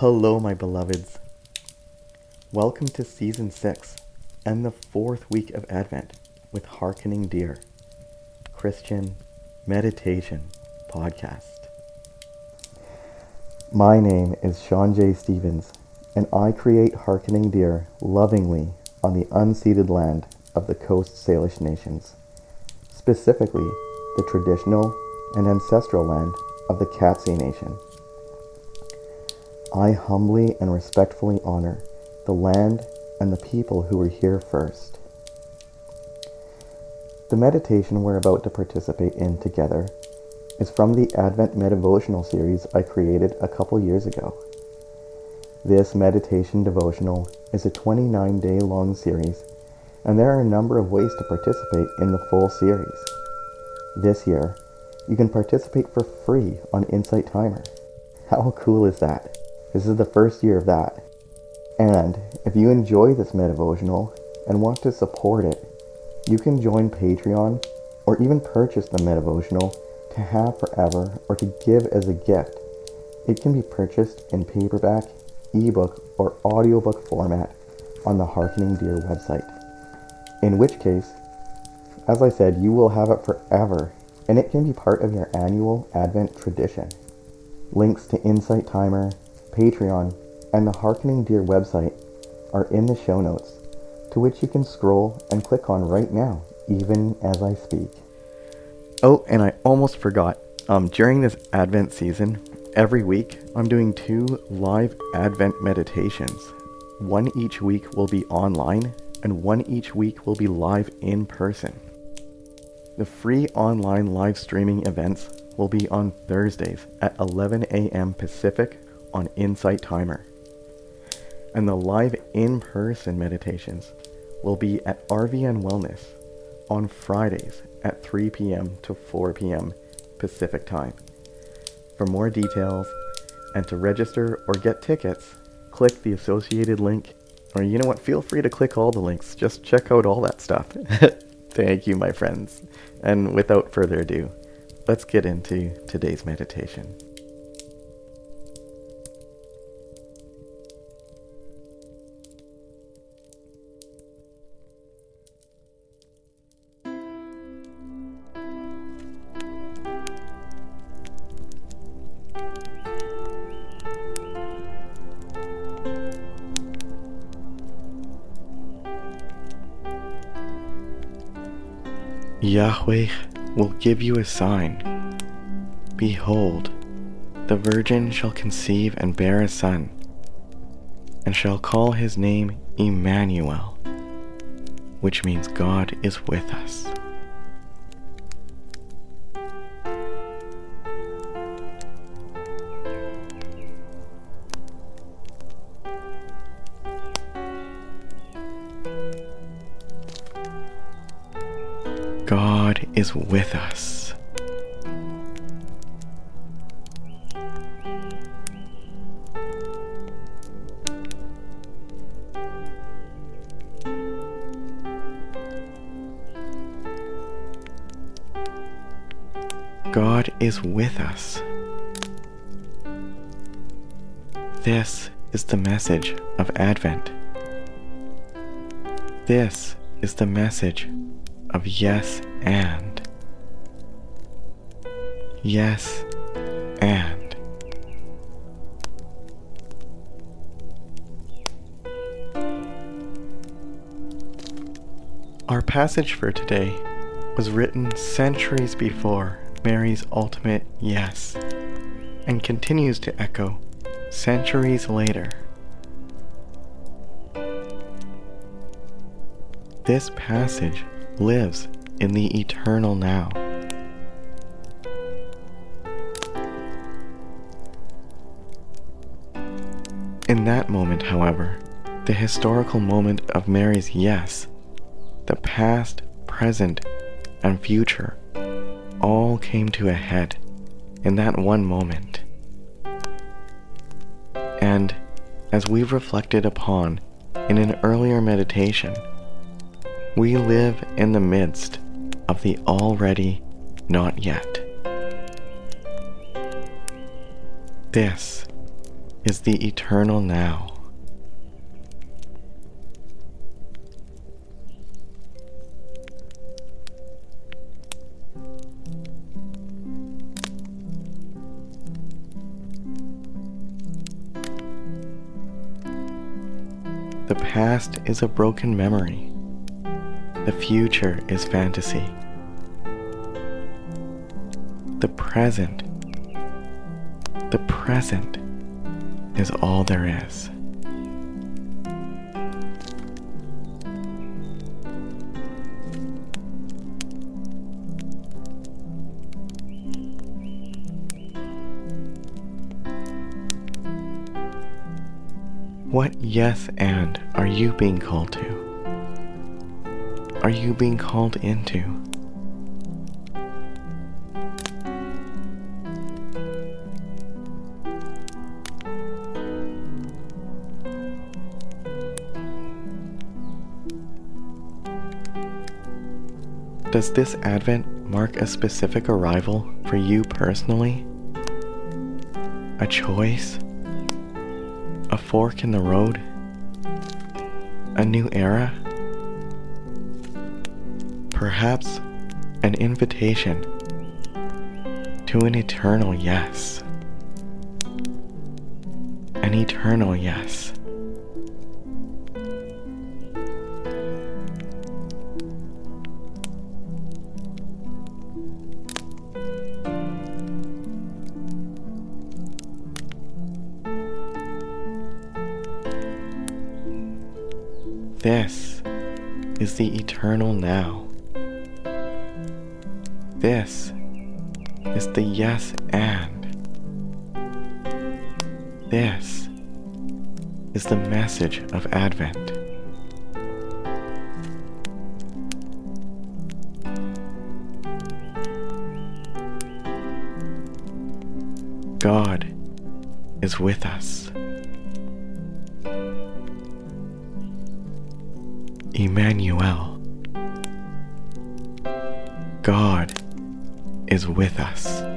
Hello, my beloveds. Welcome to season six and the fourth week of Advent with Harkening Deer, Christian Meditation Podcast. My name is Sean J. Stevens, and I create Harkening Deer lovingly on the unceded land of the Coast Salish nations, specifically the traditional and ancestral land of the Katzie Nation. I humbly and respectfully honor the land and the people who were here first. The meditation we're about to participate in together is from the Advent Medivotional series I created a couple years ago. This meditation devotional is a 29 day long series, and there are a number of ways to participate in the full series. This year, you can participate for free on Insight Timer. How cool is that? This is the first year of that. And if you enjoy this Medivotional and want to support it, you can join Patreon or even purchase the Medivotional to have forever or to give as a gift. It can be purchased in paperback, ebook, or audiobook format on the Harkening Deer website. In which case, as I said, you will have it forever and it can be part of your annual Advent tradition. Links to Insight Timer, Patreon, and the Harkening Deer website are in the show notes, to which you can scroll and click on right now, even as I speak. Oh, and I almost forgot. Um, during this Advent season, every week I'm doing two live Advent meditations. One each week will be online, and one each week will be live in person. The free online live streaming events will be on Thursdays at 11 a.m. Pacific on Insight Timer. And the live in person meditations will be at RVN Wellness on Fridays at 3 p.m. to 4 p.m. Pacific Time. For more details and to register or get tickets, click the associated link. Or you know what, feel free to click all the links. Just check out all that stuff. Thank you, my friends. And without further ado, let's get into today's meditation. Yahweh will give you a sign. Behold, the virgin shall conceive and bear a son, and shall call his name Emmanuel, which means God is with us. God is with us. God is with us. This is the message of Advent. This is the message of yes and. Yes and. Our passage for today was written centuries before Mary's ultimate yes and continues to echo centuries later. This passage lives in the eternal now. In that moment, however, the historical moment of Mary's yes, the past, present, and future all came to a head in that one moment. And as we've reflected upon in an earlier meditation, we live in the midst of the already not yet. This is the eternal now. The past is a broken memory. The future is fantasy. The present, the present is all there is. What yes and are you being called to? Are you being called into? Does this Advent mark a specific arrival for you personally? A choice? A fork in the road? A new era? Perhaps an invitation to an eternal yes. An eternal yes. This is the eternal now. This is the yes and. This is the message of Advent. God is with us. Emmanuel. God is with us.